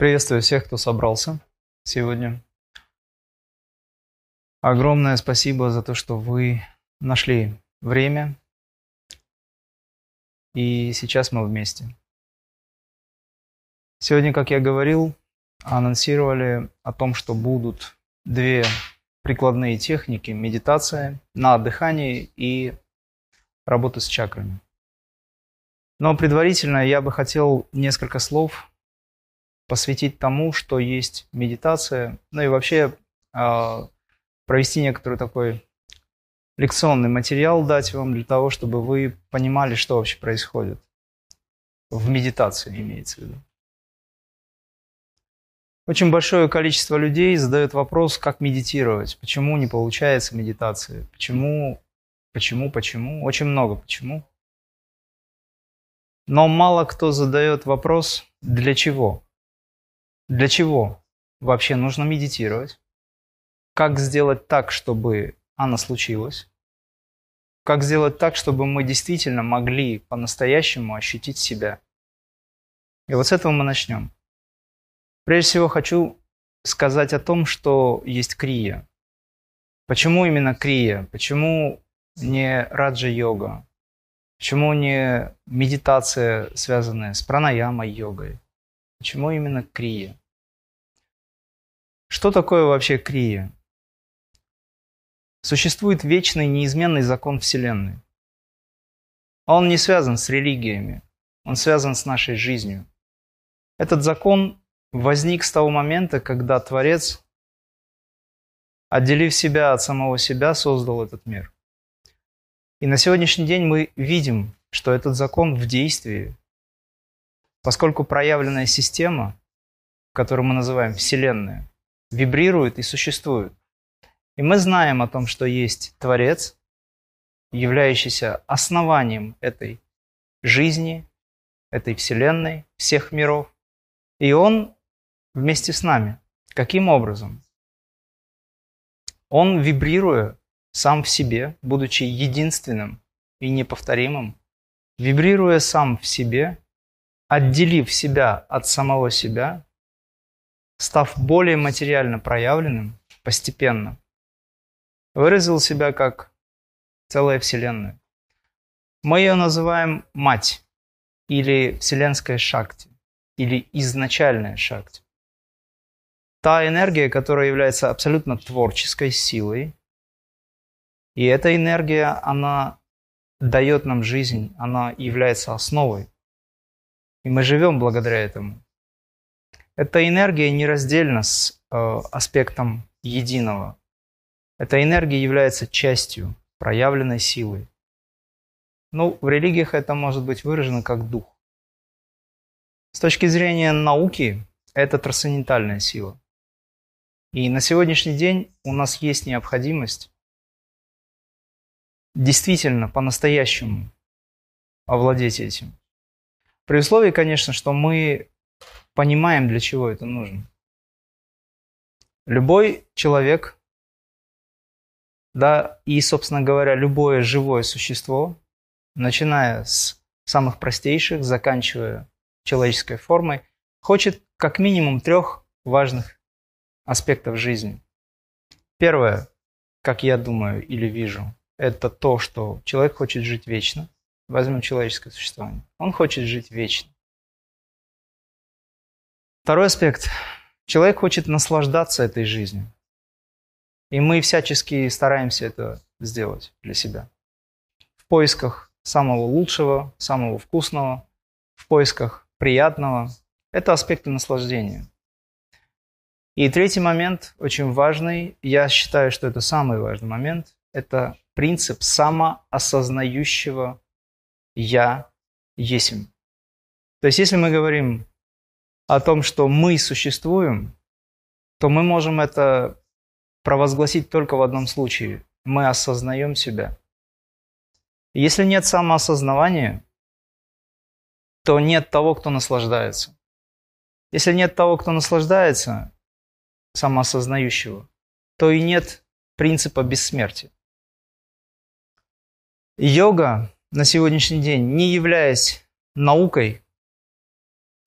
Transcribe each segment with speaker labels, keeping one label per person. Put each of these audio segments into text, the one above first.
Speaker 1: Приветствую всех, кто собрался сегодня. Огромное спасибо за то, что вы нашли время. И сейчас мы вместе. Сегодня, как я говорил, анонсировали о том, что будут две прикладные техники медитация на дыхании и работа с чакрами. Но предварительно я бы хотел несколько слов посвятить тому, что есть медитация, ну и вообще э, провести некоторый такой лекционный материал дать вам для того, чтобы вы понимали, что вообще происходит. В медитации имеется в виду. Очень большое количество людей задает вопрос, как медитировать, почему не получается медитация, почему, почему, почему, очень много почему. Но мало кто задает вопрос, для чего. Для чего вообще нужно медитировать? Как сделать так, чтобы она случилась? Как сделать так, чтобы мы действительно могли по-настоящему ощутить себя? И вот с этого мы начнем. Прежде всего хочу сказать о том, что есть крия. Почему именно крия? Почему не раджа-йога? Почему не медитация, связанная с пранаямой йогой? Почему именно крия? Что такое вообще крия? Существует вечный неизменный закон Вселенной. Он не связан с религиями, он связан с нашей жизнью. Этот закон возник с того момента, когда Творец, отделив себя от самого себя, создал этот мир. И на сегодняшний день мы видим, что этот закон в действии, поскольку проявленная система, которую мы называем Вселенная, вибрирует и существует. И мы знаем о том, что есть Творец, являющийся основанием этой жизни, этой Вселенной, всех миров. И Он вместе с нами. Каким образом? Он, вибрируя сам в себе, будучи единственным и неповторимым, вибрируя сам в себе, отделив себя от самого себя, став более материально проявленным постепенно, выразил себя как целая Вселенная. Мы ее называем Мать или Вселенская Шакти или изначальная Шакти. Та энергия, которая является абсолютно творческой силой, и эта энергия, она дает нам жизнь, она является основой. И мы живем благодаря этому. Эта энергия нераздельна с э, аспектом единого. Эта энергия является частью проявленной силы. Ну, в религиях это может быть выражено как дух. С точки зрения науки, это трансцендентальная сила. И на сегодняшний день у нас есть необходимость действительно по-настоящему овладеть этим. При условии, конечно, что мы понимаем, для чего это нужно. Любой человек, да, и, собственно говоря, любое живое существо, начиная с самых простейших, заканчивая человеческой формой, хочет как минимум трех важных аспектов жизни. Первое, как я думаю или вижу, это то, что человек хочет жить вечно. Возьмем человеческое существование. Он хочет жить вечно. Второй аспект. Человек хочет наслаждаться этой жизнью. И мы всячески стараемся это сделать для себя. В поисках самого лучшего, самого вкусного, в поисках приятного. Это аспекты наслаждения. И третий момент, очень важный, я считаю, что это самый важный момент, это принцип самоосознающего «я есмь». То есть, если мы говорим о том, что мы существуем, то мы можем это провозгласить только в одном случае. Мы осознаем себя. Если нет самоосознавания, то нет того, кто наслаждается. Если нет того, кто наслаждается, самоосознающего, то и нет принципа бессмертия. Йога на сегодняшний день, не являясь наукой,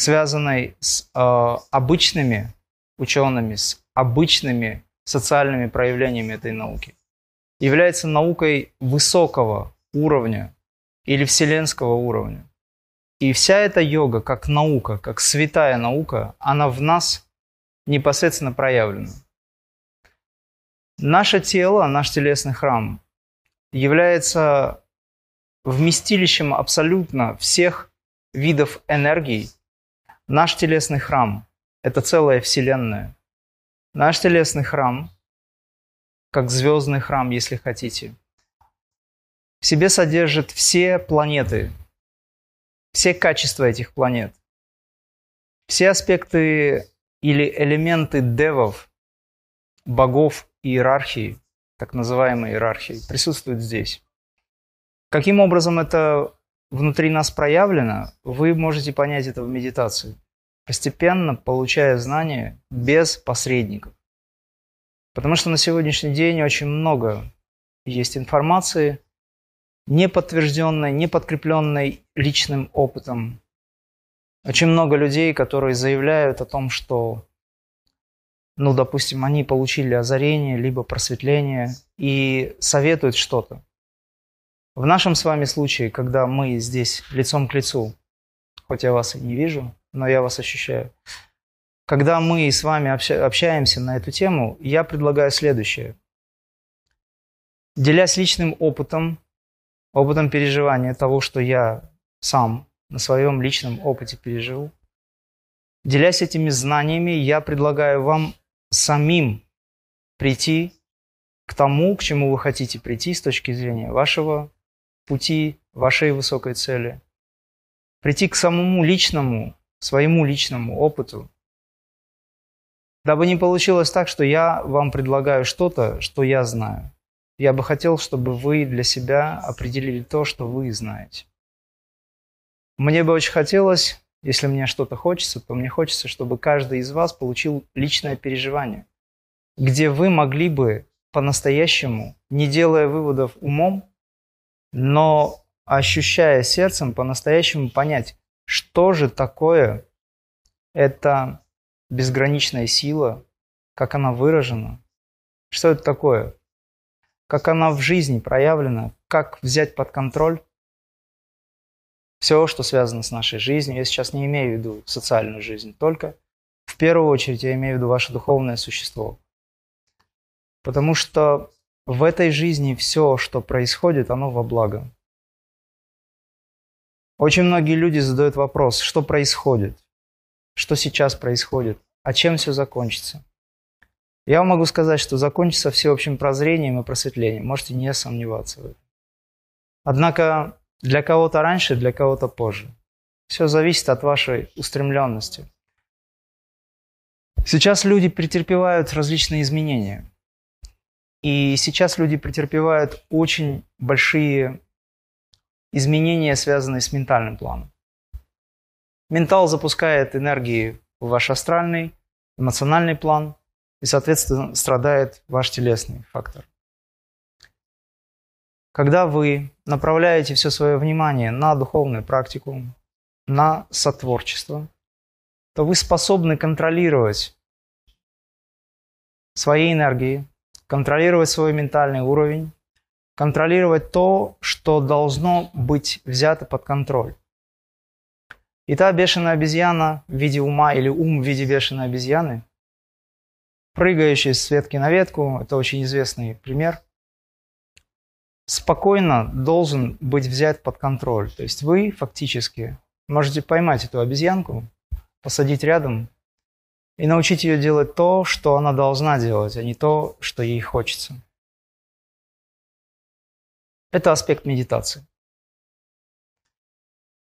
Speaker 1: связанной с э, обычными учеными, с обычными социальными проявлениями этой науки, является наукой высокого уровня или вселенского уровня. И вся эта йога, как наука, как святая наука, она в нас непосредственно проявлена. Наше тело, наш телесный храм является вместилищем абсолютно всех видов энергий. Наш телесный храм – это целая вселенная. Наш телесный храм, как звездный храм, если хотите, в себе содержит все планеты, все качества этих планет, все аспекты или элементы девов, богов иерархии, так называемой иерархии, присутствуют здесь. Каким образом это внутри нас проявлено, вы можете понять это в медитации, постепенно получая знания без посредников. Потому что на сегодняшний день очень много есть информации, не подтвержденной, не подкрепленной личным опытом. Очень много людей, которые заявляют о том, что, ну, допустим, они получили озарение, либо просветление и советуют что-то. В нашем с вами случае, когда мы здесь лицом к лицу, хоть я вас и не вижу, но я вас ощущаю, когда мы с вами общаемся на эту тему, я предлагаю следующее. Делясь личным опытом, опытом переживания того, что я сам на своем личном опыте пережил. Делясь этими знаниями, я предлагаю вам самим прийти к тому, к чему вы хотите прийти с точки зрения вашего пути, вашей высокой цели. Прийти к самому личному, своему личному опыту. Дабы не получилось так, что я вам предлагаю что-то, что я знаю. Я бы хотел, чтобы вы для себя определили то, что вы знаете. Мне бы очень хотелось, если мне что-то хочется, то мне хочется, чтобы каждый из вас получил личное переживание, где вы могли бы по-настоящему, не делая выводов умом, но ощущая сердцем, по-настоящему понять, что же такое эта безграничная сила, как она выражена, что это такое, как она в жизни проявлена, как взять под контроль все, что связано с нашей жизнью. Я сейчас не имею в виду социальную жизнь, только в первую очередь я имею в виду ваше духовное существо. Потому что в этой жизни все, что происходит, оно во благо. Очень многие люди задают вопрос, что происходит, что сейчас происходит, а чем все закончится. Я вам могу сказать, что закончится всеобщим прозрением и просветлением. Можете не сомневаться в этом. Однако для кого-то раньше, для кого-то позже. Все зависит от вашей устремленности. Сейчас люди претерпевают различные изменения. И сейчас люди претерпевают очень большие изменения, связанные с ментальным планом. Ментал запускает энергии в ваш астральный, эмоциональный план, и, соответственно, страдает ваш телесный фактор. Когда вы направляете все свое внимание на духовную практику, на сотворчество, то вы способны контролировать свои энергии, контролировать свой ментальный уровень, контролировать то, что должно быть взято под контроль. И та бешеная обезьяна в виде ума или ум в виде бешеной обезьяны прыгающий с ветки на ветку, это очень известный пример, спокойно должен быть взят под контроль. То есть вы фактически можете поймать эту обезьянку, посадить рядом и научить ее делать то, что она должна делать, а не то, что ей хочется. Это аспект медитации.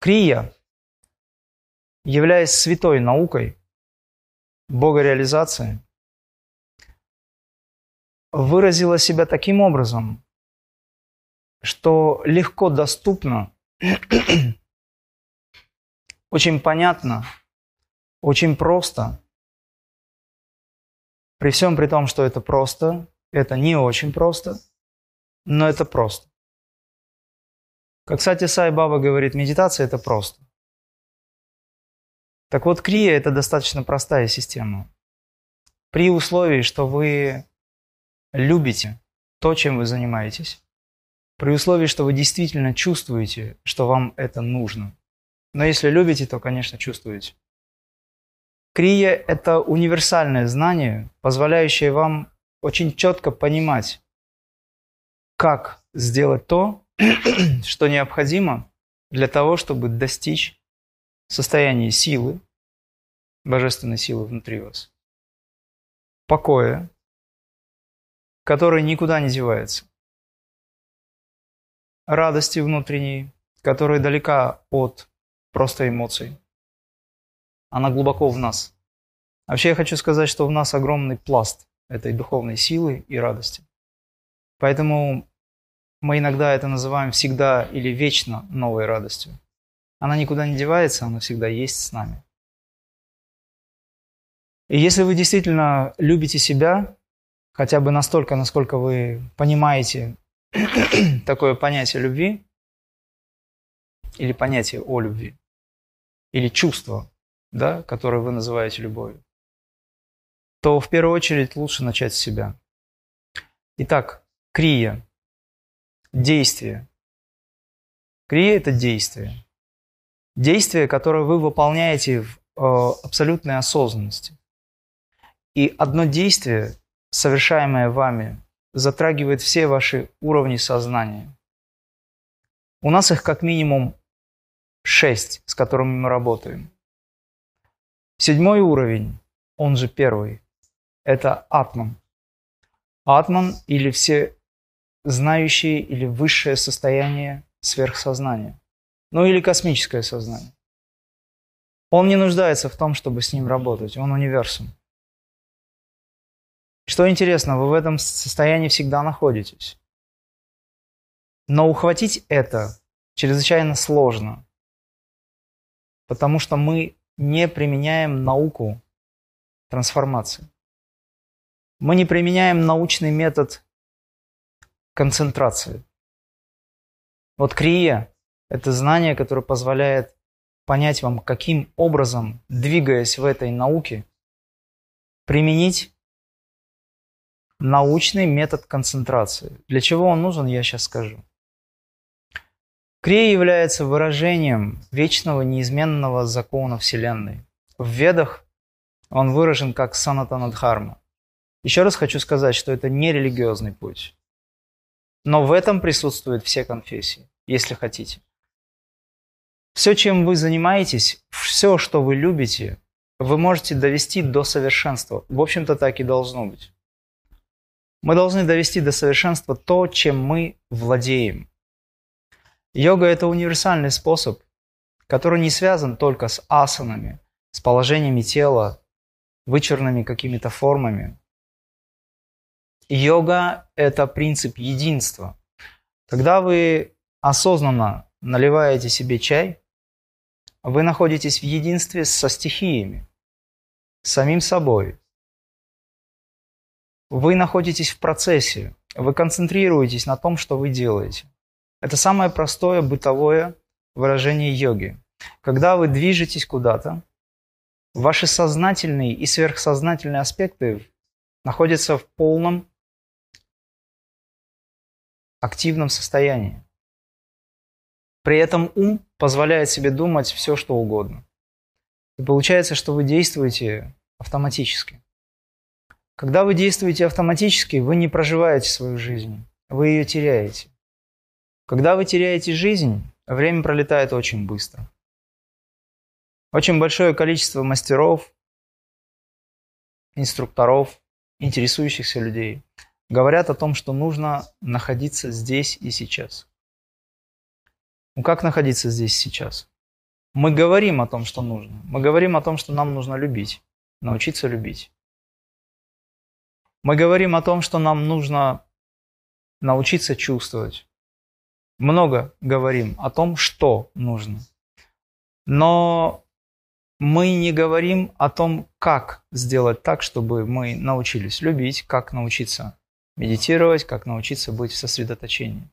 Speaker 1: Крия, являясь святой наукой богореализации, выразила себя таким образом, что легко доступно, очень понятно, очень просто. При всем при том, что это просто, это не очень просто, но это просто. Как, кстати, Сай Баба говорит, медитация – это просто. Так вот, крия – это достаточно простая система. При условии, что вы любите то, чем вы занимаетесь, при условии, что вы действительно чувствуете, что вам это нужно. Но если любите, то, конечно, чувствуете. Крия – это универсальное знание, позволяющее вам очень четко понимать, как сделать то, что необходимо для того, чтобы достичь состояния силы, божественной силы внутри вас, покоя, который никуда не девается, радости внутренней, которая далека от просто эмоций. Она глубоко в нас. Вообще я хочу сказать, что в нас огромный пласт этой духовной силы и радости. Поэтому мы иногда это называем всегда или вечно новой радостью. Она никуда не девается, она всегда есть с нами. И если вы действительно любите себя, хотя бы настолько, насколько вы понимаете такое понятие любви, или понятие о любви, или чувство, да, которое вы называете любовью, то в первую очередь лучше начать с себя. Итак, крия – действие. Крия – это действие. Действие, которое вы выполняете в э, абсолютной осознанности. И одно действие, совершаемое вами, затрагивает все ваши уровни сознания. У нас их как минимум шесть, с которыми мы работаем. Седьмой уровень, он же первый, это атман. Атман или все знающие или высшее состояние сверхсознания. Ну или космическое сознание. Он не нуждается в том, чтобы с ним работать, он универсум. Что интересно, вы в этом состоянии всегда находитесь. Но ухватить это чрезвычайно сложно, потому что мы не применяем науку трансформации. Мы не применяем научный метод концентрации. Вот крия – это знание, которое позволяет понять вам, каким образом, двигаясь в этой науке, применить научный метод концентрации. Для чего он нужен, я сейчас скажу. Крия является выражением вечного неизменного закона Вселенной. В Ведах он выражен как санатанадхарма. Еще раз хочу сказать, что это не религиозный путь. Но в этом присутствуют все конфессии, если хотите. Все, чем вы занимаетесь, все, что вы любите, вы можете довести до совершенства. В общем-то, так и должно быть. Мы должны довести до совершенства то, чем мы владеем. Йога – это универсальный способ, который не связан только с асанами, с положениями тела, вычурными какими-то формами. Йога – это принцип единства. Когда вы осознанно наливаете себе чай, вы находитесь в единстве со стихиями, с самим собой, вы находитесь в процессе, вы концентрируетесь на том, что вы делаете. Это самое простое бытовое выражение йоги. Когда вы движетесь куда-то, ваши сознательные и сверхсознательные аспекты находятся в полном активном состоянии. При этом ум позволяет себе думать все, что угодно. И получается, что вы действуете автоматически. Когда вы действуете автоматически, вы не проживаете свою жизнь, вы ее теряете. Когда вы теряете жизнь, время пролетает очень быстро. Очень большое количество мастеров, инструкторов, интересующихся людей говорят о том, что нужно находиться здесь и сейчас. Ну как находиться здесь и сейчас? Мы говорим о том, что нужно. Мы говорим о том, что нам нужно любить, научиться любить. Мы говорим о том, что нам нужно научиться чувствовать. Много говорим о том, что нужно. Но мы не говорим о том, как сделать так, чтобы мы научились любить, как научиться медитировать, как научиться быть в сосредоточении.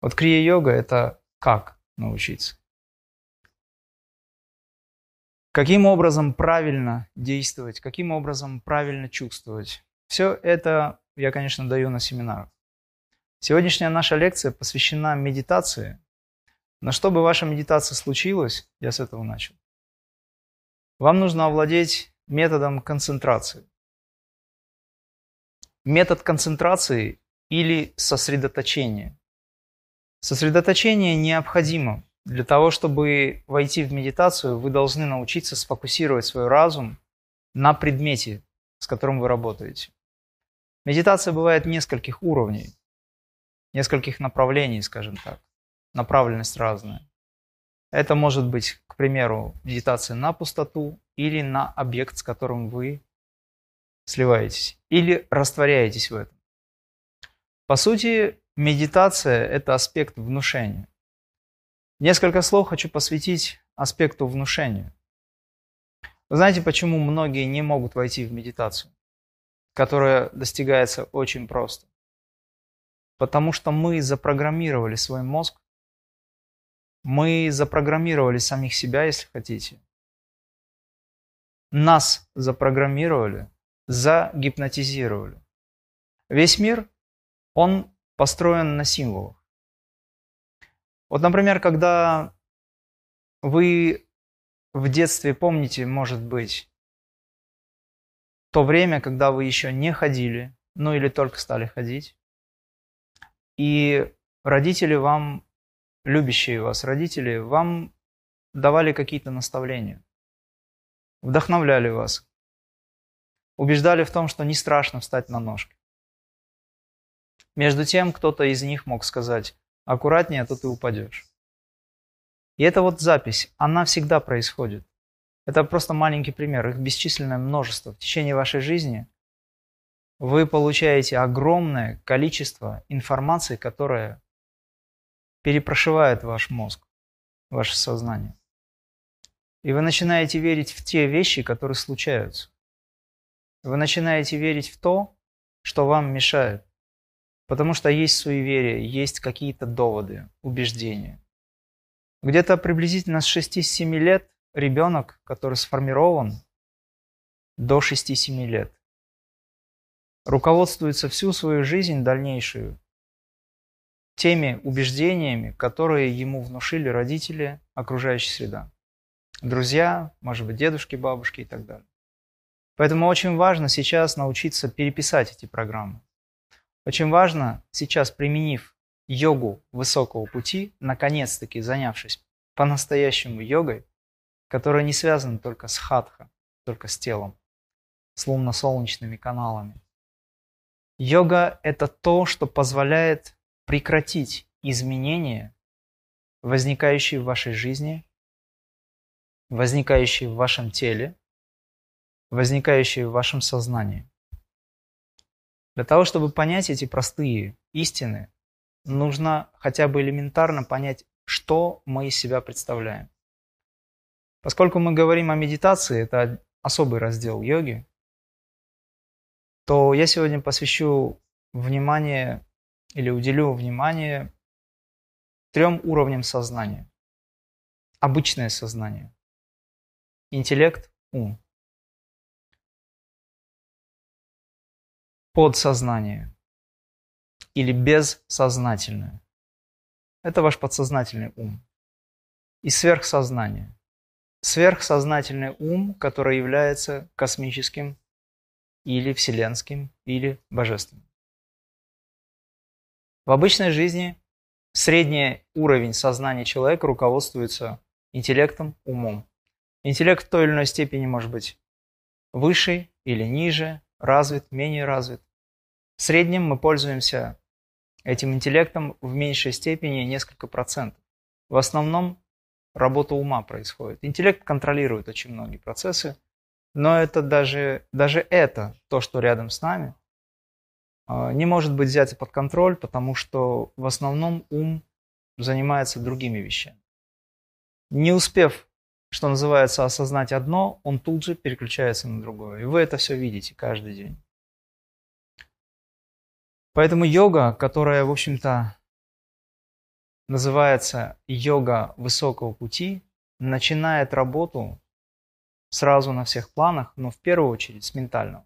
Speaker 1: Вот крия-йога – это как научиться. каким образом правильно действовать, каким образом правильно чувствовать. Все это я, конечно, даю на семинарах. Сегодняшняя наша лекция посвящена медитации. Но чтобы ваша медитация случилась, я с этого начал. Вам нужно овладеть методом концентрации. Метод концентрации или сосредоточения. Сосредоточение необходимо. Для того, чтобы войти в медитацию, вы должны научиться сфокусировать свой разум на предмете, с которым вы работаете. Медитация бывает нескольких уровней, нескольких направлений, скажем так. Направленность разная. Это может быть, к примеру, медитация на пустоту или на объект, с которым вы сливаетесь, или растворяетесь в этом. По сути, медитация – это аспект внушения. Несколько слов хочу посвятить аспекту внушения. Вы знаете, почему многие не могут войти в медитацию, которая достигается очень просто? Потому что мы запрограммировали свой мозг, мы запрограммировали самих себя, если хотите. Нас запрограммировали, загипнотизировали. Весь мир, он построен на символах. Вот, например, когда вы в детстве помните, может быть, то время, когда вы еще не ходили, ну или только стали ходить, и родители вам, любящие вас родители, вам давали какие-то наставления, вдохновляли вас, убеждали в том, что не страшно встать на ножки. Между тем, кто-то из них мог сказать, аккуратнее, а то ты упадешь. И эта вот запись, она всегда происходит. Это просто маленький пример, их бесчисленное множество. В течение вашей жизни вы получаете огромное количество информации, которая перепрошивает ваш мозг, ваше сознание. И вы начинаете верить в те вещи, которые случаются. Вы начинаете верить в то, что вам мешает. Потому что есть суеверие, есть какие-то доводы, убеждения. Где-то приблизительно с 6-7 лет ребенок, который сформирован до 6-7 лет, руководствуется всю свою жизнь дальнейшую теми убеждениями, которые ему внушили родители, окружающая среда. Друзья, может быть, дедушки, бабушки и так далее. Поэтому очень важно сейчас научиться переписать эти программы. Очень важно сейчас, применив йогу высокого пути, наконец-таки занявшись по-настоящему йогой, которая не связана только с хатха, только с телом, с лунно-солнечными каналами. Йога – это то, что позволяет прекратить изменения, возникающие в вашей жизни, возникающие в вашем теле, возникающие в вашем сознании. Для того, чтобы понять эти простые истины, нужно хотя бы элементарно понять, что мы из себя представляем. Поскольку мы говорим о медитации, это особый раздел йоги, то я сегодня посвящу внимание или уделю внимание трем уровням сознания. Обычное сознание, интеллект, ум. подсознание или бессознательное. Это ваш подсознательный ум. И сверхсознание. Сверхсознательный ум, который является космическим или вселенским или божественным. В обычной жизни средний уровень сознания человека руководствуется интеллектом, умом. Интеллект в той или иной степени может быть выше или ниже, развит, менее развит. В среднем мы пользуемся этим интеллектом в меньшей степени несколько процентов. В основном работа ума происходит. Интеллект контролирует очень многие процессы, но это даже, даже это, то, что рядом с нами, а, не может быть взято под контроль, потому что в основном ум занимается другими вещами. Не успев что называется, осознать одно, он тут же переключается на другое. И вы это все видите каждый день. Поэтому йога, которая, в общем-то, называется йога высокого пути, начинает работу сразу на всех планах, но в первую очередь с ментального.